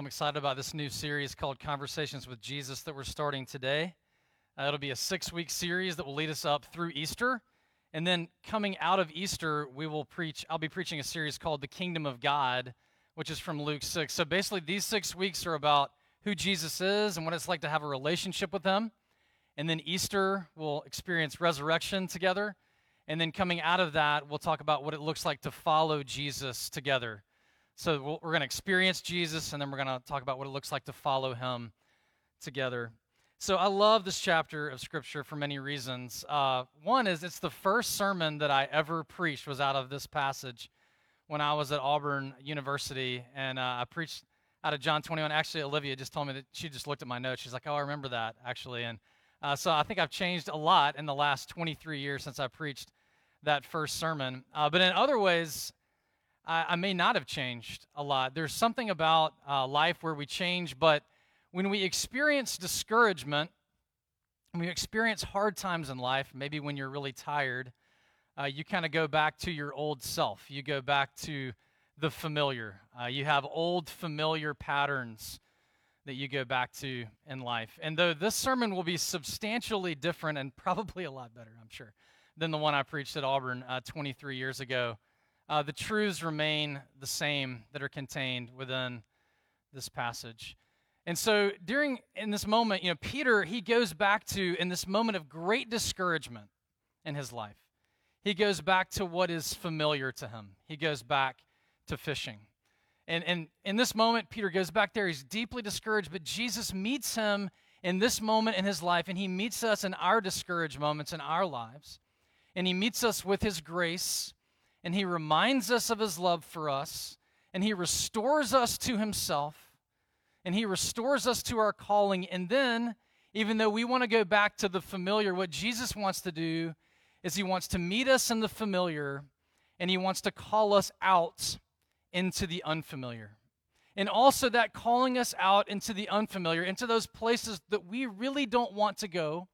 I'm excited about this new series called Conversations with Jesus that we're starting today. Uh, it'll be a six week series that will lead us up through Easter. And then coming out of Easter, we will preach, I'll be preaching a series called The Kingdom of God, which is from Luke 6. So basically, these six weeks are about who Jesus is and what it's like to have a relationship with Him. And then Easter, we'll experience resurrection together. And then coming out of that, we'll talk about what it looks like to follow Jesus together. So we're going to experience Jesus, and then we're going to talk about what it looks like to follow him together. So I love this chapter of Scripture for many reasons. Uh, one is it's the first sermon that I ever preached was out of this passage when I was at Auburn University, and uh, I preached out of John 21. Actually, Olivia just told me that she just looked at my notes. She's like, "Oh, I remember that actually." And uh, so I think I've changed a lot in the last 23 years since I preached that first sermon. Uh, but in other ways, I, I, may not have changed a lot. There's something about uh, life where we change, but when we experience discouragement, when we experience hard times in life, maybe when you're really tired, uh, you kind of go back to your old self. You go back to the familiar. Uh, you have old familiar patterns that you go back to in life. And though this sermon will be substantially different and probably a lot better, I'm sure, than the one I preached at Auburn uh, 23 years ago, uh, the truths remain the same that are contained within this passage. And so during in this moment, you know, Peter he goes back to in this moment of great discouragement in his life. He goes back to what is familiar to him. He goes back to fishing. And, and in this moment, Peter goes back there. He's deeply discouraged, but Jesus meets him in this moment in his life, and he meets us in our discouraged moments in our lives. And he meets us with his grace and he reminds us of his love for us, and he restores us to himself, and he restores us to our calling. And then, even though we want to go back to the familiar, what Jesus wants to do is he wants to meet us in the familiar, and he wants to call us out into the unfamiliar. And also, that calling us out into the unfamiliar, into those places that we really don't want to go,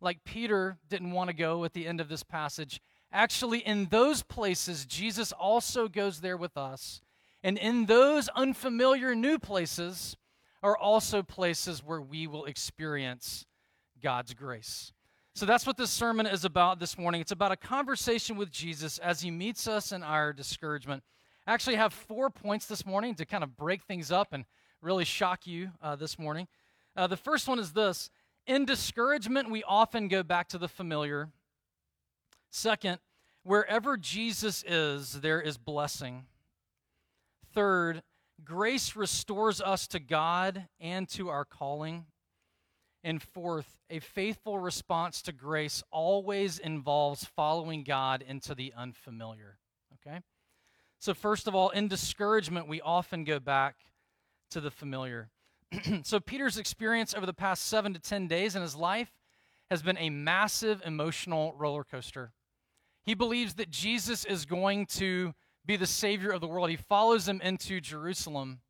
like Peter didn't want to go at the end of this passage Actually, in those places, Jesus also goes there with us. And in those unfamiliar new places are also places where we will experience God's grace. So that's what this sermon is about this morning. It's about a conversation with Jesus as he meets us in our discouragement. I actually have four points this morning to kind of break things up and really shock you uh, this morning. Uh, the first one is this In discouragement, we often go back to the familiar. Second, wherever Jesus is, there is blessing. Third, grace restores us to God and to our calling. And fourth, a faithful response to grace always involves following God into the unfamiliar. Okay? So, first of all, in discouragement, we often go back to the familiar. so, Peter's experience over the past seven to 10 days in his life has been a massive emotional roller coaster. He believes that Jesus is going to be the Savior of the world. He follows him into Jerusalem.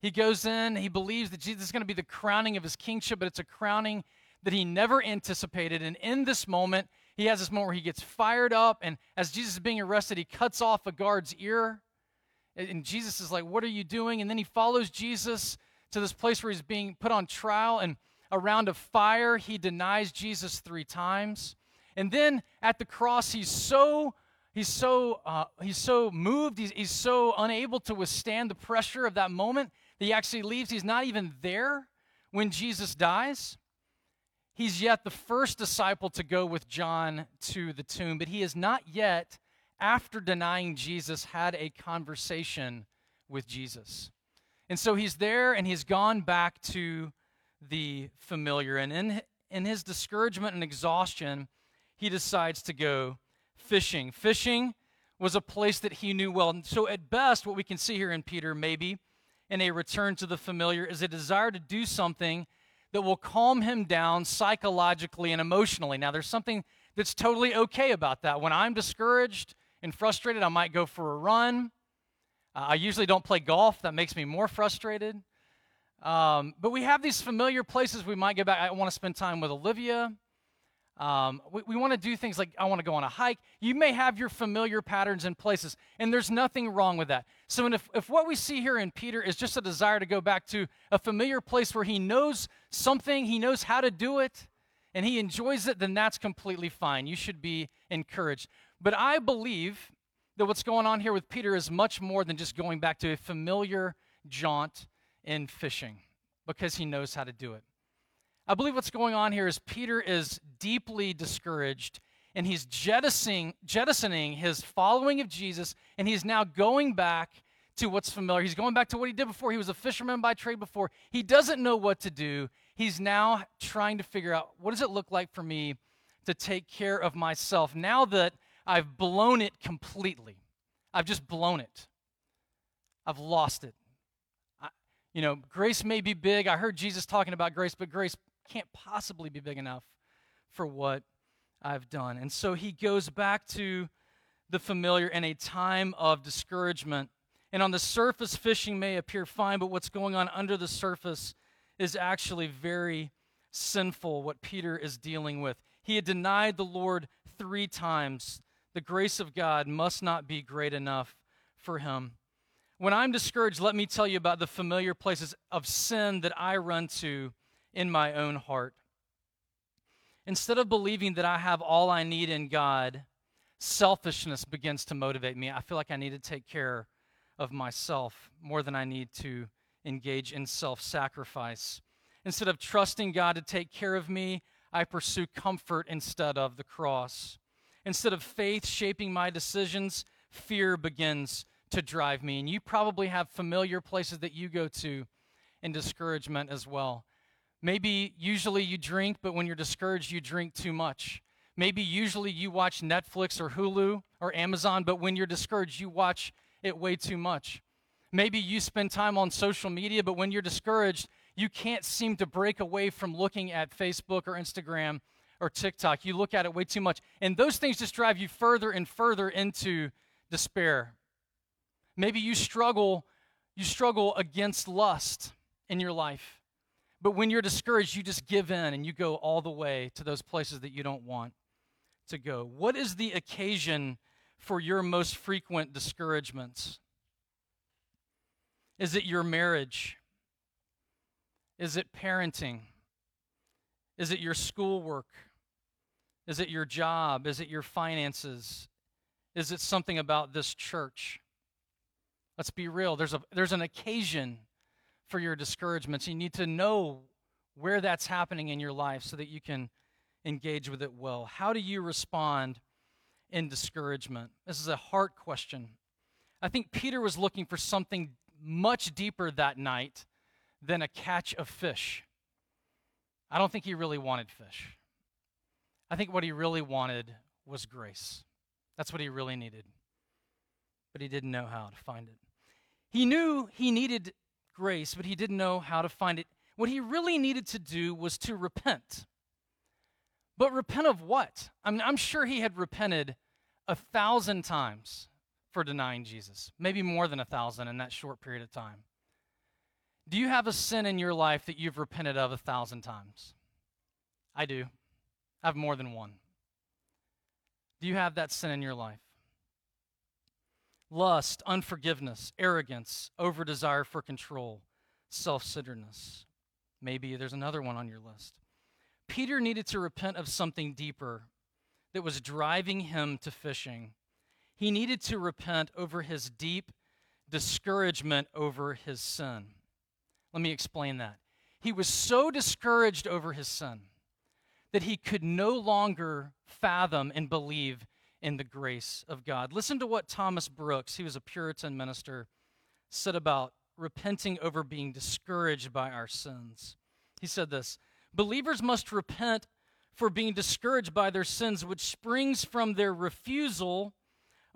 He goes in, he believes that Jesus is going to be the crowning of his kingship, but it's a crowning that he never anticipated. And in this moment, he has this moment where he gets fired up, and as Jesus is being arrested, he cuts off a guard's ear. And Jesus is like, What are you doing? And then he follows Jesus to this place where he's being put on trial, and around a fire, he denies Jesus three times. And then at the cross, he's so he's so uh, he's so moved. He's, he's so unable to withstand the pressure of that moment that he actually leaves. He's not even there when Jesus dies. He's yet the first disciple to go with John to the tomb, but he has not yet, after denying Jesus, had a conversation with Jesus. And so he's there and he's gone back to the familiar. And in, in his discouragement and exhaustion, he decides to go fishing. Fishing was a place that he knew well. And so, at best, what we can see here in Peter, maybe in a return to the familiar, is a desire to do something that will calm him down psychologically and emotionally. Now, there's something that's totally okay about that. When I'm discouraged and frustrated, I might go for a run. Uh, I usually don't play golf, that makes me more frustrated. Um, but we have these familiar places we might go back. I want to spend time with Olivia. Um, we, we want to do things like I want to go on a hike. You may have your familiar patterns and places, and there's nothing wrong with that. So, if, if what we see here in Peter is just a desire to go back to a familiar place where he knows something, he knows how to do it, and he enjoys it, then that's completely fine. You should be encouraged. But I believe that what's going on here with Peter is much more than just going back to a familiar jaunt in fishing because he knows how to do it. I believe what's going on here is Peter is deeply discouraged and he's jettisoning, jettisoning his following of Jesus and he's now going back to what's familiar. He's going back to what he did before. He was a fisherman by trade before. He doesn't know what to do. He's now trying to figure out what does it look like for me to take care of myself now that I've blown it completely. I've just blown it. I've lost it. You know, grace may be big. I heard Jesus talking about grace, but grace can't possibly be big enough for what I've done. And so he goes back to the familiar in a time of discouragement. And on the surface, fishing may appear fine, but what's going on under the surface is actually very sinful, what Peter is dealing with. He had denied the Lord three times. The grace of God must not be great enough for him. When I'm discouraged, let me tell you about the familiar places of sin that I run to in my own heart. Instead of believing that I have all I need in God, selfishness begins to motivate me. I feel like I need to take care of myself more than I need to engage in self sacrifice. Instead of trusting God to take care of me, I pursue comfort instead of the cross. Instead of faith shaping my decisions, fear begins to drive me. And you probably have familiar places that you go to in discouragement as well. Maybe usually you drink, but when you're discouraged, you drink too much. Maybe usually you watch Netflix or Hulu or Amazon, but when you're discouraged, you watch it way too much. Maybe you spend time on social media, but when you're discouraged, you can't seem to break away from looking at Facebook or Instagram or TikTok. You look at it way too much. And those things just drive you further and further into despair. Maybe you struggle you struggle against lust in your life. But when you're discouraged, you just give in and you go all the way to those places that you don't want to go. What is the occasion for your most frequent discouragements? Is it your marriage? Is it parenting? Is it your schoolwork? Is it your job? Is it your finances? Is it something about this church? Let's be real. There's, a, there's an occasion for your discouragements. You need to know where that's happening in your life so that you can engage with it well. How do you respond in discouragement? This is a heart question. I think Peter was looking for something much deeper that night than a catch of fish. I don't think he really wanted fish. I think what he really wanted was grace. That's what he really needed. But he didn't know how to find it. He knew he needed grace, but he didn't know how to find it. What he really needed to do was to repent. But repent of what? I mean, I'm sure he had repented a thousand times for denying Jesus, maybe more than a thousand in that short period of time. Do you have a sin in your life that you've repented of a thousand times? I do. I have more than one. Do you have that sin in your life? Lust, unforgiveness, arrogance, over desire for control, self centeredness. Maybe there's another one on your list. Peter needed to repent of something deeper that was driving him to fishing. He needed to repent over his deep discouragement over his sin. Let me explain that. He was so discouraged over his sin that he could no longer fathom and believe in the grace of God. Listen to what Thomas Brooks, he was a Puritan minister, said about repenting over being discouraged by our sins. He said this Believers must repent for being discouraged by their sins, which springs from their refusal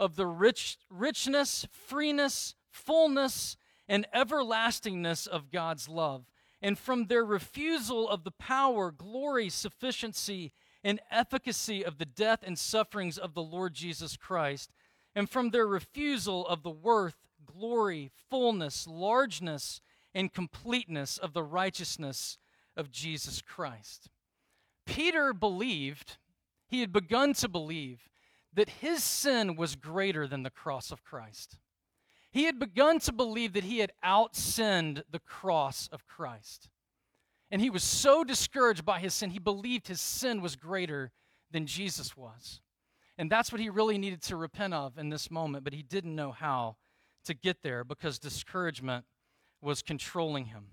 of the rich, richness, freeness, fullness, and everlastingness of God's love, and from their refusal of the power, glory, sufficiency, and efficacy of the death and sufferings of the Lord Jesus Christ, and from their refusal of the worth, glory, fullness, largeness, and completeness of the righteousness of Jesus Christ. Peter believed he had begun to believe that his sin was greater than the cross of Christ. He had begun to believe that he had outsinned the cross of Christ. And he was so discouraged by his sin, he believed his sin was greater than Jesus was. And that's what he really needed to repent of in this moment, but he didn't know how to get there because discouragement was controlling him.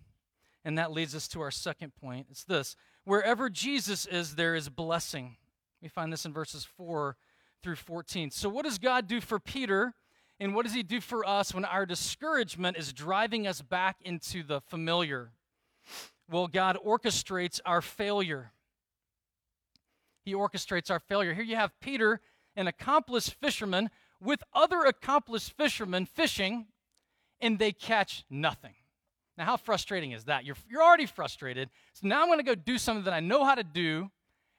And that leads us to our second point. It's this wherever Jesus is, there is blessing. We find this in verses 4 through 14. So, what does God do for Peter? And what does he do for us when our discouragement is driving us back into the familiar? Well, God orchestrates our failure. He orchestrates our failure. Here you have Peter, an accomplished fisherman, with other accomplished fishermen fishing, and they catch nothing. Now, how frustrating is that? You're, you're already frustrated. So now I'm going to go do something that I know how to do,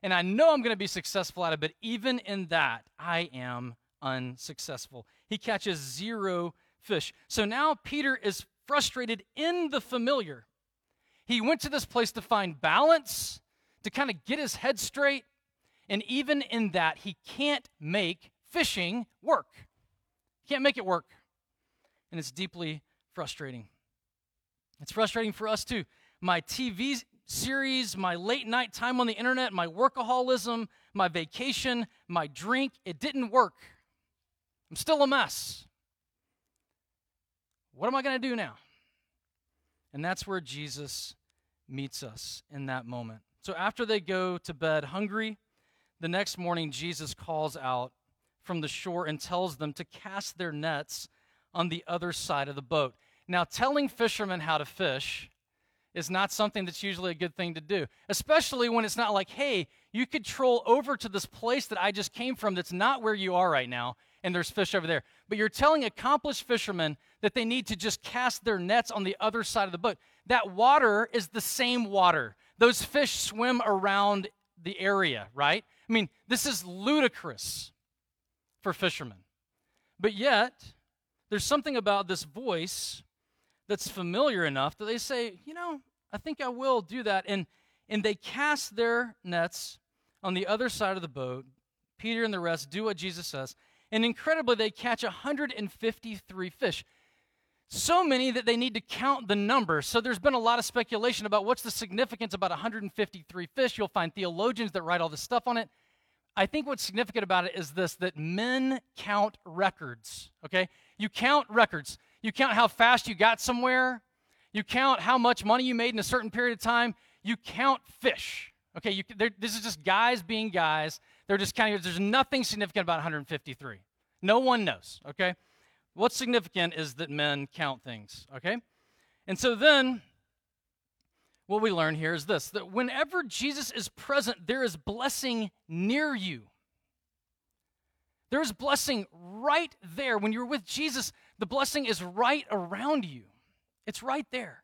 and I know I'm going to be successful at it, but even in that, I am unsuccessful. He catches zero fish. So now Peter is frustrated in the familiar. He went to this place to find balance, to kind of get his head straight, and even in that, he can't make fishing work. He can't make it work. And it's deeply frustrating. It's frustrating for us too. My TV series, my late night time on the internet, my workaholism, my vacation, my drink, it didn't work. I'm still a mess. What am I going to do now? And that's where Jesus meets us in that moment. So after they go to bed hungry, the next morning Jesus calls out from the shore and tells them to cast their nets on the other side of the boat. Now, telling fishermen how to fish is not something that's usually a good thing to do, especially when it's not like, hey, you could troll over to this place that I just came from that's not where you are right now, and there's fish over there. But you're telling accomplished fishermen that they need to just cast their nets on the other side of the boat. That water is the same water. Those fish swim around the area, right? I mean, this is ludicrous for fishermen. But yet, there's something about this voice that's familiar enough that they say, you know, I think I will do that. And, and they cast their nets on the other side of the boat. Peter and the rest do what Jesus says. And incredibly, they catch 153 fish. So many that they need to count the number. So there's been a lot of speculation about what's the significance about 153 fish. You'll find theologians that write all this stuff on it. I think what's significant about it is this that men count records, okay? You count records. You count how fast you got somewhere. You count how much money you made in a certain period of time. You count fish. Okay, you, this is just guys being guys. They're just counting. There's nothing significant about 153. No one knows. Okay, what's significant is that men count things. Okay, and so then what we learn here is this: that whenever Jesus is present, there is blessing near you. There's blessing right there. When you're with Jesus, the blessing is right around you. It's right there.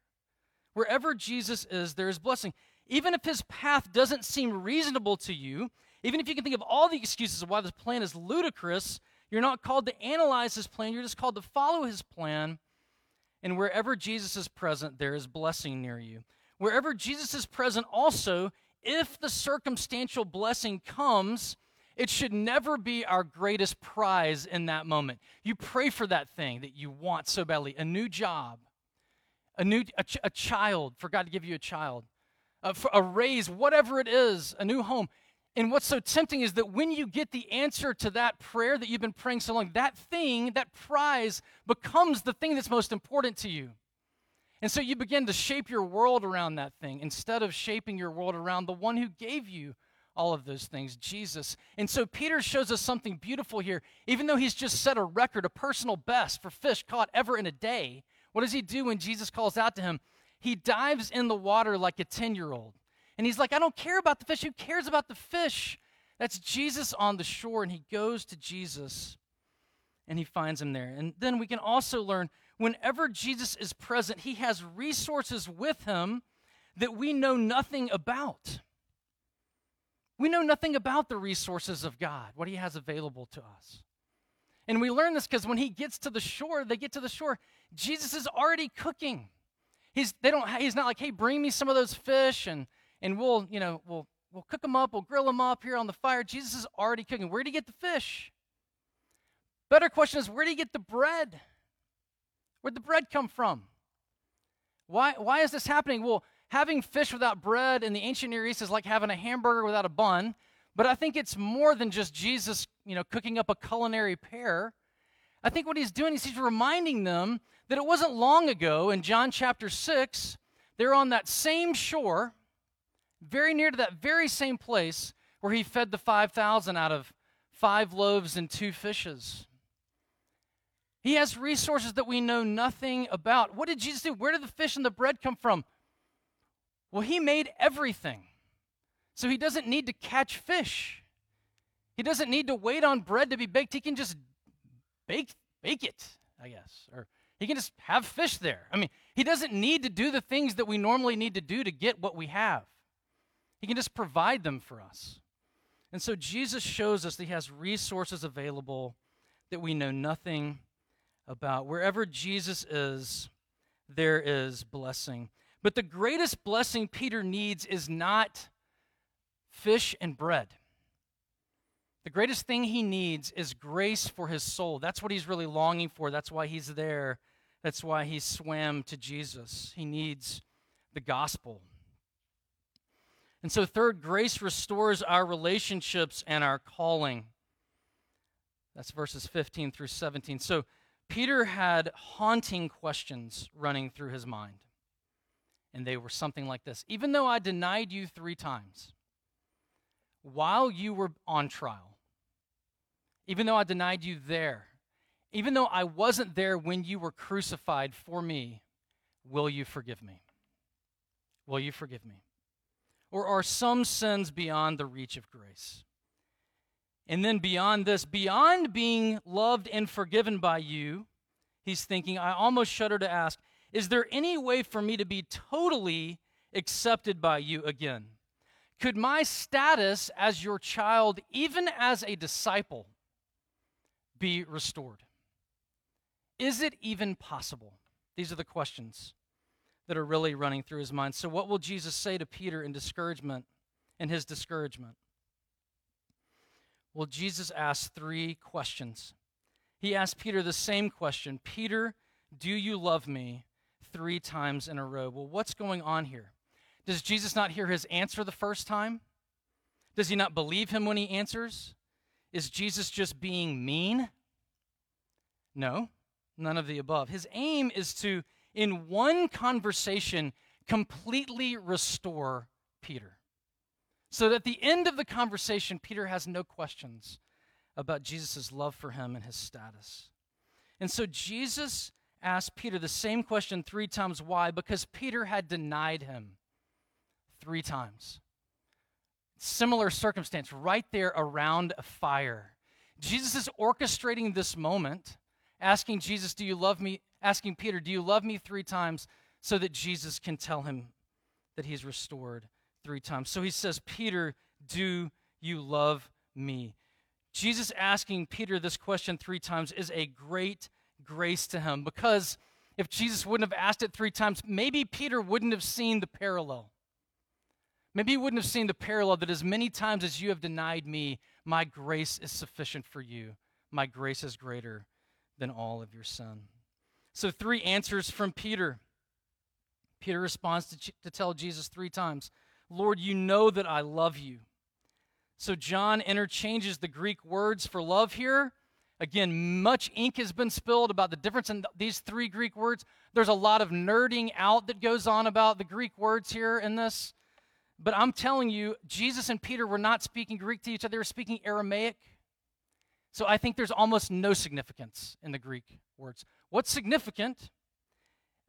Wherever Jesus is, there is blessing. Even if his path doesn't seem reasonable to you, even if you can think of all the excuses of why this plan is ludicrous, you're not called to analyze his plan. You're just called to follow his plan. And wherever Jesus is present, there is blessing near you. Wherever Jesus is present, also, if the circumstantial blessing comes, it should never be our greatest prize in that moment. You pray for that thing that you want so badly a new job, a, new, a, ch- a child, for God to give you a child, uh, for a raise, whatever it is, a new home. And what's so tempting is that when you get the answer to that prayer that you've been praying so long, that thing, that prize, becomes the thing that's most important to you. And so you begin to shape your world around that thing instead of shaping your world around the one who gave you all of those things, Jesus. And so Peter shows us something beautiful here. Even though he's just set a record, a personal best for fish caught ever in a day, what does he do when Jesus calls out to him? He dives in the water like a 10 year old. And he's like, I don't care about the fish. Who cares about the fish? That's Jesus on the shore. And he goes to Jesus and he finds him there. And then we can also learn whenever Jesus is present, he has resources with him that we know nothing about. We know nothing about the resources of God, what He has available to us. And we learn this because when He gets to the shore, they get to the shore, Jesus is already cooking. He's, they don't, he's not like, hey, bring me some of those fish and, and we'll, you know, we'll, we'll cook them up, we'll grill them up here on the fire. Jesus is already cooking. Where did he get the fish? Better question is, where did he get the bread? Where'd the bread come from? Why, why is this happening? Well, having fish without bread in the ancient Near East is like having a hamburger without a bun. But I think it's more than just Jesus, you know, cooking up a culinary pair. I think what he's doing is he's reminding them that it wasn't long ago in John chapter 6, they're on that same shore, very near to that very same place where he fed the 5,000 out of five loaves and two fishes. He has resources that we know nothing about. What did Jesus do? Where did the fish and the bread come from? Well, he made everything. So he doesn't need to catch fish. He doesn't need to wait on bread to be baked. He can just bake bake it, I guess. Or he can just have fish there. I mean, he doesn't need to do the things that we normally need to do to get what we have. He can just provide them for us. And so Jesus shows us that he has resources available that we know nothing about. Wherever Jesus is, there is blessing. But the greatest blessing Peter needs is not fish and bread. The greatest thing he needs is grace for his soul. That's what he's really longing for. That's why he's there. That's why he swam to Jesus. He needs the gospel. And so, third, grace restores our relationships and our calling. That's verses 15 through 17. So, Peter had haunting questions running through his mind. And they were something like this Even though I denied you three times while you were on trial, even though I denied you there, even though I wasn't there when you were crucified for me, will you forgive me? Will you forgive me? Or are some sins beyond the reach of grace? And then beyond this, beyond being loved and forgiven by you, he's thinking, I almost shudder to ask, is there any way for me to be totally accepted by you again? Could my status as your child, even as a disciple, be restored? Is it even possible? These are the questions that are really running through his mind. So, what will Jesus say to Peter in discouragement, in his discouragement? Well, Jesus asked three questions. He asked Peter the same question Peter, do you love me? Three times in a row. Well, what's going on here? Does Jesus not hear his answer the first time? Does he not believe him when he answers? Is Jesus just being mean? No, none of the above. His aim is to, in one conversation, completely restore Peter. So that at the end of the conversation, Peter has no questions about Jesus' love for him and his status. And so Jesus asked Peter the same question three times. Why? Because Peter had denied him three times similar circumstance right there around a fire. Jesus is orchestrating this moment, asking Jesus, Do you love me? Asking Peter, Do you love me three times so that Jesus can tell him that he's restored three times. So he says, Peter, do you love me? Jesus asking Peter this question three times is a great grace to him because if Jesus wouldn't have asked it three times, maybe Peter wouldn't have seen the parallel. Maybe he wouldn't have seen the parallel that as many times as you have denied me, my grace is sufficient for you. My grace is greater than all of your son. So, three answers from Peter. Peter responds to, to tell Jesus three times Lord, you know that I love you. So, John interchanges the Greek words for love here. Again, much ink has been spilled about the difference in these three Greek words. There's a lot of nerding out that goes on about the Greek words here in this. But I'm telling you, Jesus and Peter were not speaking Greek to each other, they were speaking Aramaic. So I think there's almost no significance in the Greek words. What's significant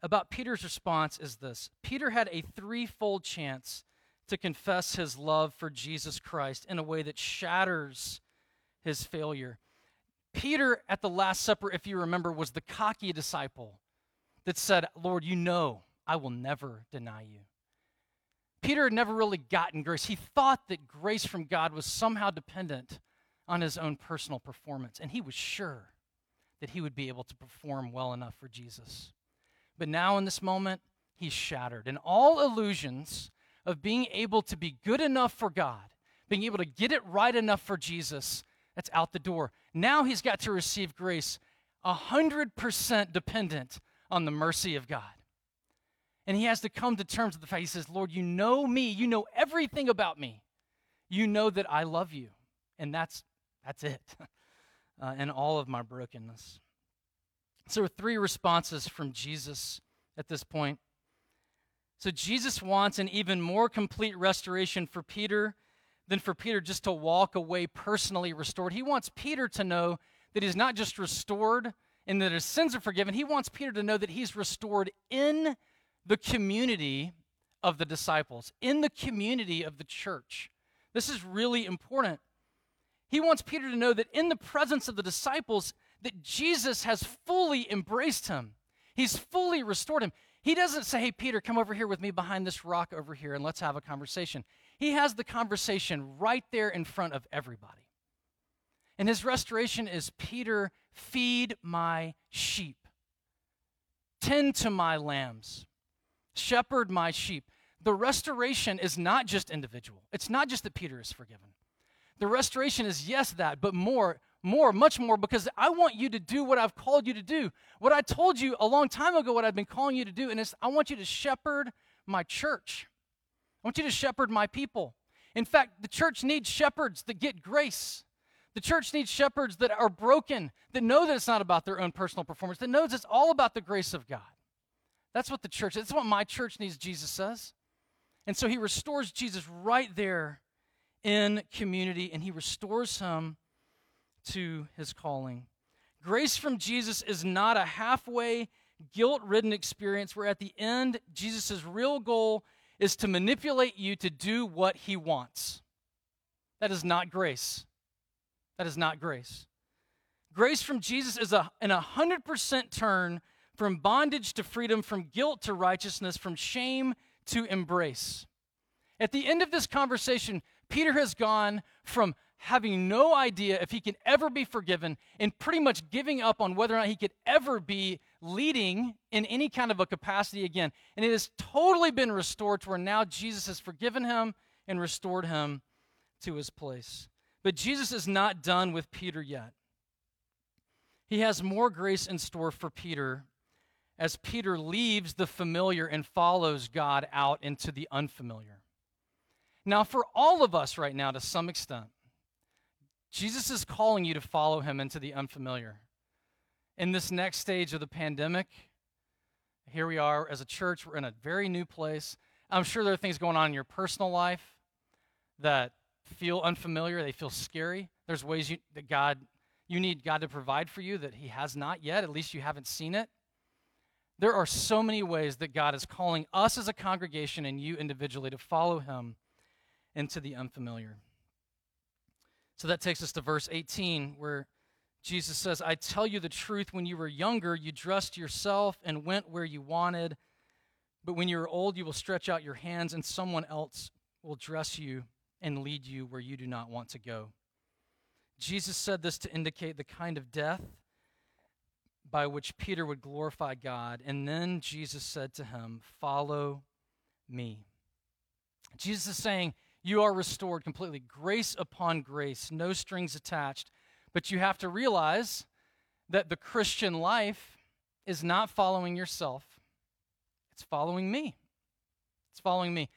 about Peter's response is this Peter had a threefold chance to confess his love for Jesus Christ in a way that shatters his failure. Peter at the Last Supper, if you remember, was the cocky disciple that said, Lord, you know I will never deny you. Peter had never really gotten grace. He thought that grace from God was somehow dependent on his own personal performance, and he was sure that he would be able to perform well enough for Jesus. But now, in this moment, he's shattered, and all illusions of being able to be good enough for God, being able to get it right enough for Jesus, that's out the door. Now he's got to receive grace 100% dependent on the mercy of God. And he has to come to terms with the fact he says, Lord, you know me. You know everything about me. You know that I love you. And that's, that's it. uh, and all of my brokenness. So, three responses from Jesus at this point. So, Jesus wants an even more complete restoration for Peter than for Peter just to walk away personally restored. He wants Peter to know that he's not just restored and that his sins are forgiven. He wants Peter to know that he's restored in the community of the disciples, in the community of the church. This is really important. He wants Peter to know that in the presence of the disciples, that Jesus has fully embraced him. He's fully restored him. He doesn't say, Hey, Peter, come over here with me behind this rock over here and let's have a conversation. He has the conversation right there in front of everybody. And his restoration is Peter, feed my sheep, tend to my lambs, shepherd my sheep. The restoration is not just individual, it's not just that Peter is forgiven. The restoration is, yes, that, but more more, much more, because I want you to do what I've called you to do. What I told you a long time ago, what I've been calling you to do, and it's I want you to shepherd my church. I want you to shepherd my people. In fact, the church needs shepherds that get grace. The church needs shepherds that are broken, that know that it's not about their own personal performance, that knows it's all about the grace of God. That's what the church, that's what my church needs, Jesus says. And so he restores Jesus right there in community, and he restores him to his calling. Grace from Jesus is not a halfway, guilt ridden experience where at the end, Jesus' real goal is to manipulate you to do what he wants. That is not grace. That is not grace. Grace from Jesus is a, an 100% turn from bondage to freedom, from guilt to righteousness, from shame to embrace. At the end of this conversation, Peter has gone from having no idea if he can ever be forgiven and pretty much giving up on whether or not he could ever be leading in any kind of a capacity again. And it has totally been restored to where now Jesus has forgiven him and restored him to his place. But Jesus is not done with Peter yet. He has more grace in store for Peter as Peter leaves the familiar and follows God out into the unfamiliar. Now, for all of us right now, to some extent, Jesus is calling you to follow him into the unfamiliar. In this next stage of the pandemic, here we are as a church, we're in a very new place. I'm sure there are things going on in your personal life that feel unfamiliar, they feel scary. There's ways you, that God, you need God to provide for you that He has not yet, at least you haven't seen it. There are so many ways that God is calling us as a congregation and you individually to follow Him into the unfamiliar. So that takes us to verse 18, where Jesus says, I tell you the truth, when you were younger, you dressed yourself and went where you wanted. But when you are old, you will stretch out your hands, and someone else will dress you and lead you where you do not want to go. Jesus said this to indicate the kind of death by which Peter would glorify God. And then Jesus said to him, Follow me. Jesus is saying, you are restored completely. Grace upon grace, no strings attached. But you have to realize that the Christian life is not following yourself, it's following me. It's following me.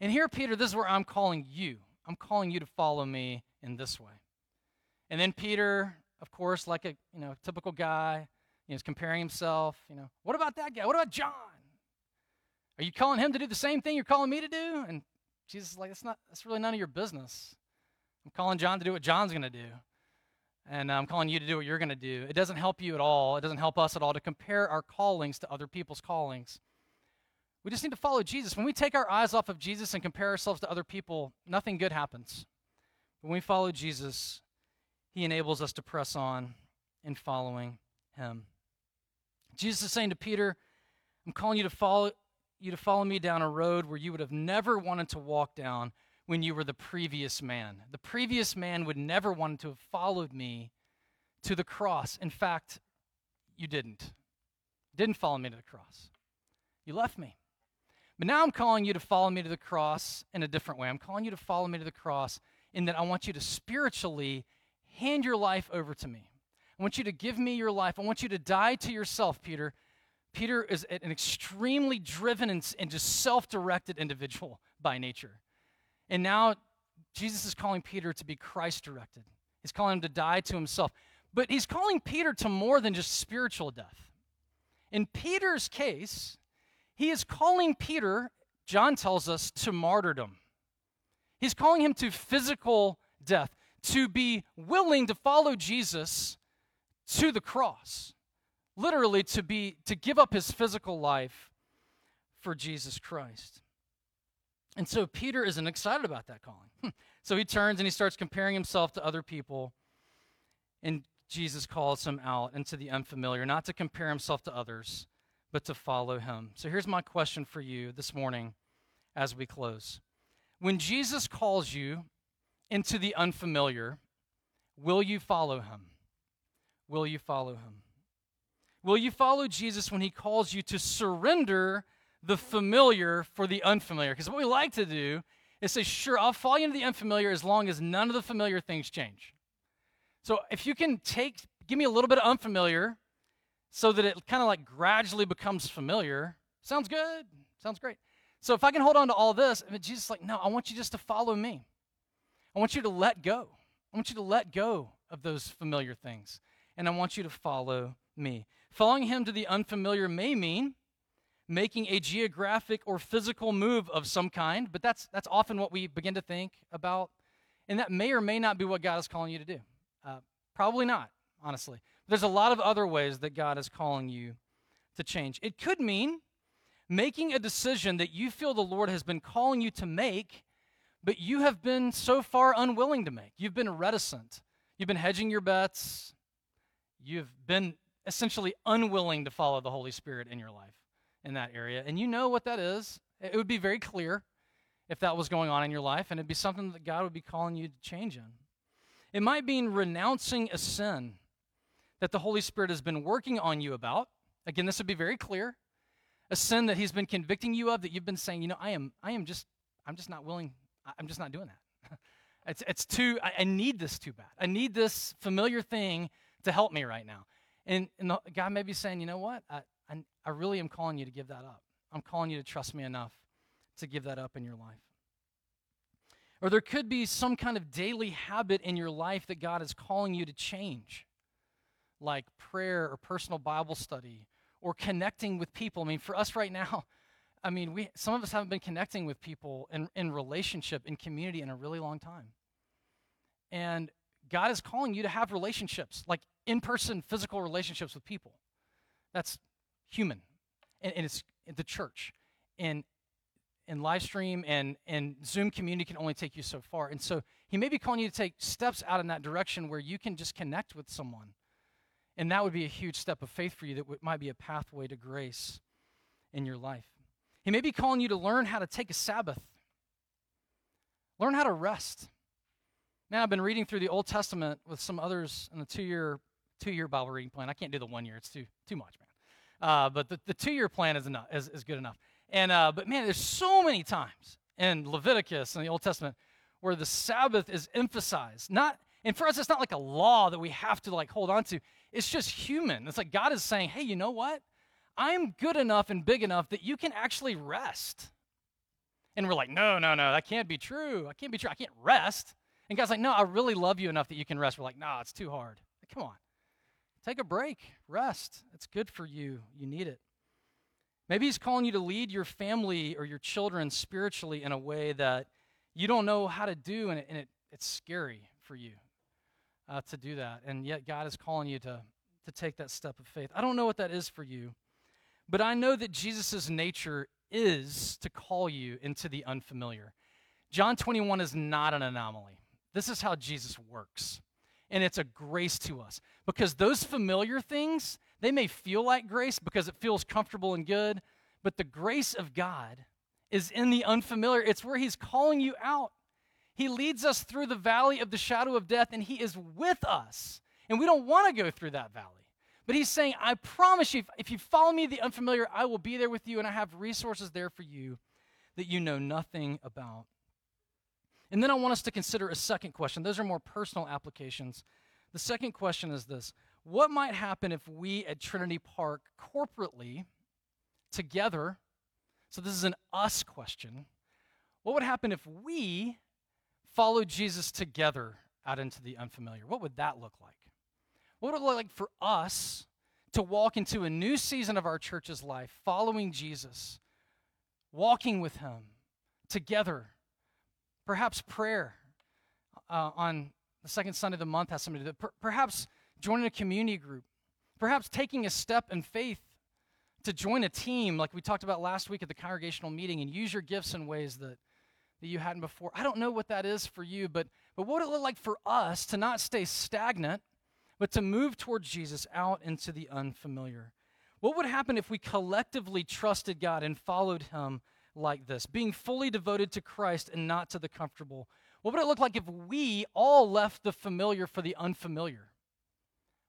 And here, Peter, this is where I'm calling you. I'm calling you to follow me in this way. And then Peter, of course, like a you know typical guy, you know, is comparing himself. You know, what about that guy? What about John? Are you calling him to do the same thing you're calling me to do? And Jesus is like, that's not that's really none of your business. I'm calling John to do what John's going to do. And uh, I'm calling you to do what you're going to do. It doesn't help you at all. It doesn't help us at all to compare our callings to other people's callings. We just need to follow Jesus. When we take our eyes off of Jesus and compare ourselves to other people, nothing good happens. But when we follow Jesus, he enables us to press on in following him. Jesus is saying to Peter, I'm calling you to follow you to follow me down a road where you would have never wanted to walk down when you were the previous man. The previous man would never want to have followed me to the cross. In fact, you didn't. Didn't follow me to the cross. You left me. But now I'm calling you to follow me to the cross in a different way. I'm calling you to follow me to the cross in that I want you to spiritually hand your life over to me. I want you to give me your life. I want you to die to yourself, Peter. Peter is an extremely driven and, and just self directed individual by nature. And now Jesus is calling Peter to be Christ directed. He's calling him to die to himself. But he's calling Peter to more than just spiritual death. In Peter's case, he is calling Peter, John tells us, to martyrdom. He's calling him to physical death, to be willing to follow Jesus to the cross. Literally to be to give up his physical life for Jesus Christ. And so Peter isn't excited about that calling. Hmm. so he turns and he starts comparing himself to other people. And Jesus calls him out into the unfamiliar, not to compare himself to others, but to follow him. So here's my question for you this morning as we close. When Jesus calls you into the unfamiliar, will you follow him? Will you follow him? Will you follow Jesus when he calls you to surrender the familiar for the unfamiliar? Because what we like to do is say, sure, I'll follow you into the unfamiliar as long as none of the familiar things change. So if you can take, give me a little bit of unfamiliar so that it kind of like gradually becomes familiar, sounds good. Sounds great. So if I can hold on to all this, and Jesus is like, no, I want you just to follow me. I want you to let go. I want you to let go of those familiar things. And I want you to follow me. Following him to the unfamiliar may mean making a geographic or physical move of some kind, but that's, that's often what we begin to think about. And that may or may not be what God is calling you to do. Uh, probably not, honestly. There's a lot of other ways that God is calling you to change. It could mean making a decision that you feel the Lord has been calling you to make, but you have been so far unwilling to make. You've been reticent. You've been hedging your bets. You've been essentially unwilling to follow the Holy Spirit in your life in that area. And you know what that is. It would be very clear if that was going on in your life, and it'd be something that God would be calling you to change in. It might mean renouncing a sin that the Holy Spirit has been working on you about. Again, this would be very clear. A sin that He's been convicting you of that you've been saying, you know, I am, I am just, I'm just not willing, I'm just not doing that. it's, it's too, I, I need this too bad. I need this familiar thing to help me right now. And, and the, God may be saying, you know what? I, I, I really am calling you to give that up. I'm calling you to trust me enough to give that up in your life. Or there could be some kind of daily habit in your life that God is calling you to change, like prayer or personal Bible study or connecting with people. I mean, for us right now, I mean, we some of us haven't been connecting with people in, in relationship, in community in a really long time. And God is calling you to have relationships, like in person, physical relationships with people. That's human. And, and it's the church. And and live stream and, and Zoom community can only take you so far. And so he may be calling you to take steps out in that direction where you can just connect with someone. And that would be a huge step of faith for you that w- might be a pathway to grace in your life. He may be calling you to learn how to take a Sabbath, learn how to rest. Man, I've been reading through the Old Testament with some others in the two year two year Bible reading plan. I can't do the one year; it's too too much, man. Uh, but the, the two year plan is enough is, is good enough. And uh, but man, there's so many times in Leviticus in the Old Testament where the Sabbath is emphasized. Not and for us, it's not like a law that we have to like hold on to. It's just human. It's like God is saying, hey, you know what? I'm good enough and big enough that you can actually rest. And we're like, no, no, no, that can't be true. I can't be true. I can't rest. And God's like, no, I really love you enough that you can rest. We're like, no, it's too hard. Come on. Take a break, rest. It's good for you. You need it. Maybe He's calling you to lead your family or your children spiritually in a way that you don't know how to do, and, it, and it, it's scary for you uh, to do that. And yet, God is calling you to, to take that step of faith. I don't know what that is for you, but I know that Jesus' nature is to call you into the unfamiliar. John 21 is not an anomaly. This is how Jesus works. And it's a grace to us. Because those familiar things they may feel like grace because it feels comfortable and good but the grace of god is in the unfamiliar. It's where he's calling you out. He leads us through the valley of the shadow of death and he is with us. And we don't want to go through that valley. But he's saying, I promise you, if, you follow me, the unfamiliar, I will be there with you, and I have resources there for you that you know nothing about. And then I want us to consider a second question. Those are more personal applications. The second question is this What might happen if we at Trinity Park corporately, together, so this is an us question, what would happen if we followed Jesus together out into the unfamiliar? What would that look like? What would it look like for us to walk into a new season of our church's life, following Jesus, walking with Him together? Perhaps prayer uh, on the second Sunday of the month has something to do. perhaps joining a community group. Perhaps taking a step in faith to join a team like we talked about last week at the congregational meeting and use your gifts in ways that, that you hadn't before. I don't know what that is for you, but, but what would it look like for us to not stay stagnant, but to move towards Jesus out into the unfamiliar? What would happen if we collectively trusted God and followed Him like this, being fully devoted to Christ and not to the comfortable? What would it look like if we all left the familiar for the unfamiliar?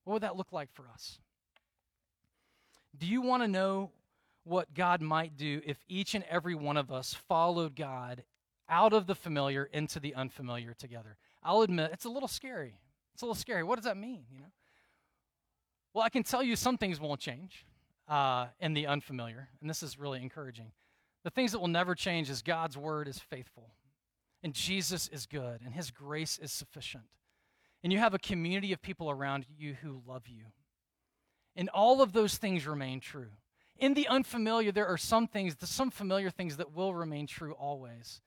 What would that look like for us? Do you want to know what God might do if each and every one of us followed God out of the familiar into the unfamiliar together? I'll admit it's a little scary. It's a little scary. What does that mean? You know. Well, I can tell you some things won't change uh, in the unfamiliar, and this is really encouraging. The things that will never change is God's word is faithful, and Jesus is good, and His grace is sufficient, and you have a community of people around you who love you and all of those things remain true. In the unfamiliar, there are some things, some familiar things that will remain true always.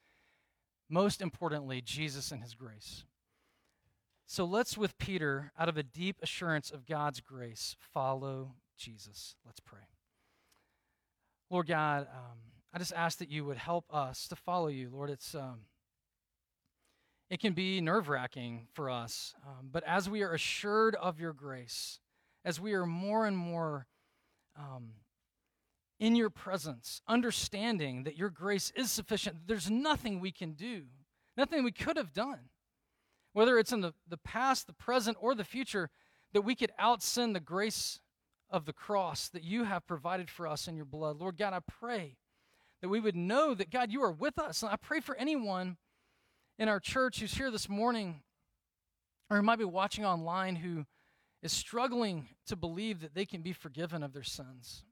Most importantly, Jesus and his grace. So let's, with Peter, out of a deep assurance of God's grace, follow Jesus. Let's pray. Lord God, um, I just ask that you would help us to follow you. Lord, it's. Um, it can be nerve wracking for us, um, but as we are assured of your grace, as we are more and more um, in your presence, understanding that your grace is sufficient. There's nothing we can do, nothing we could have done, whether it's in the, the past, the present, or the future, that we could outsin the grace of the cross that you have provided for us in your blood. Lord God, I pray that we would know that, God, you are with us. And I pray for anyone in our church who's here this morning or who might be watching online who is struggling to believe that they can be forgiven of their sins,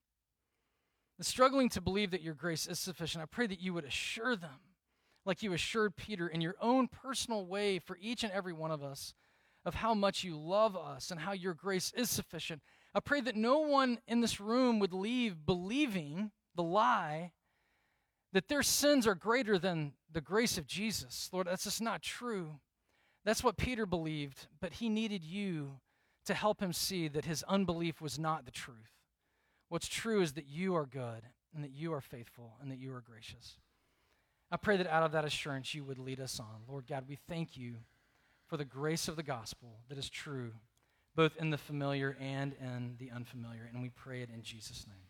is struggling to believe that your grace is sufficient, I pray that you would assure them, like you assured Peter, in your own personal way for each and every one of us, of how much you love us and how your grace is sufficient. I pray that no one in this room would leave believing the lie that their sins are greater than the grace of Jesus. Lord, that's just not true. That's what Peter believed, but he needed you to help him see that his unbelief was not the truth. What's true is that you are good and that you are faithful and that you are gracious. I pray that out of that assurance you would lead us on. Lord God, we thank you for the grace of the gospel that is true both in the familiar and in the unfamiliar. And we pray it in Jesus' name.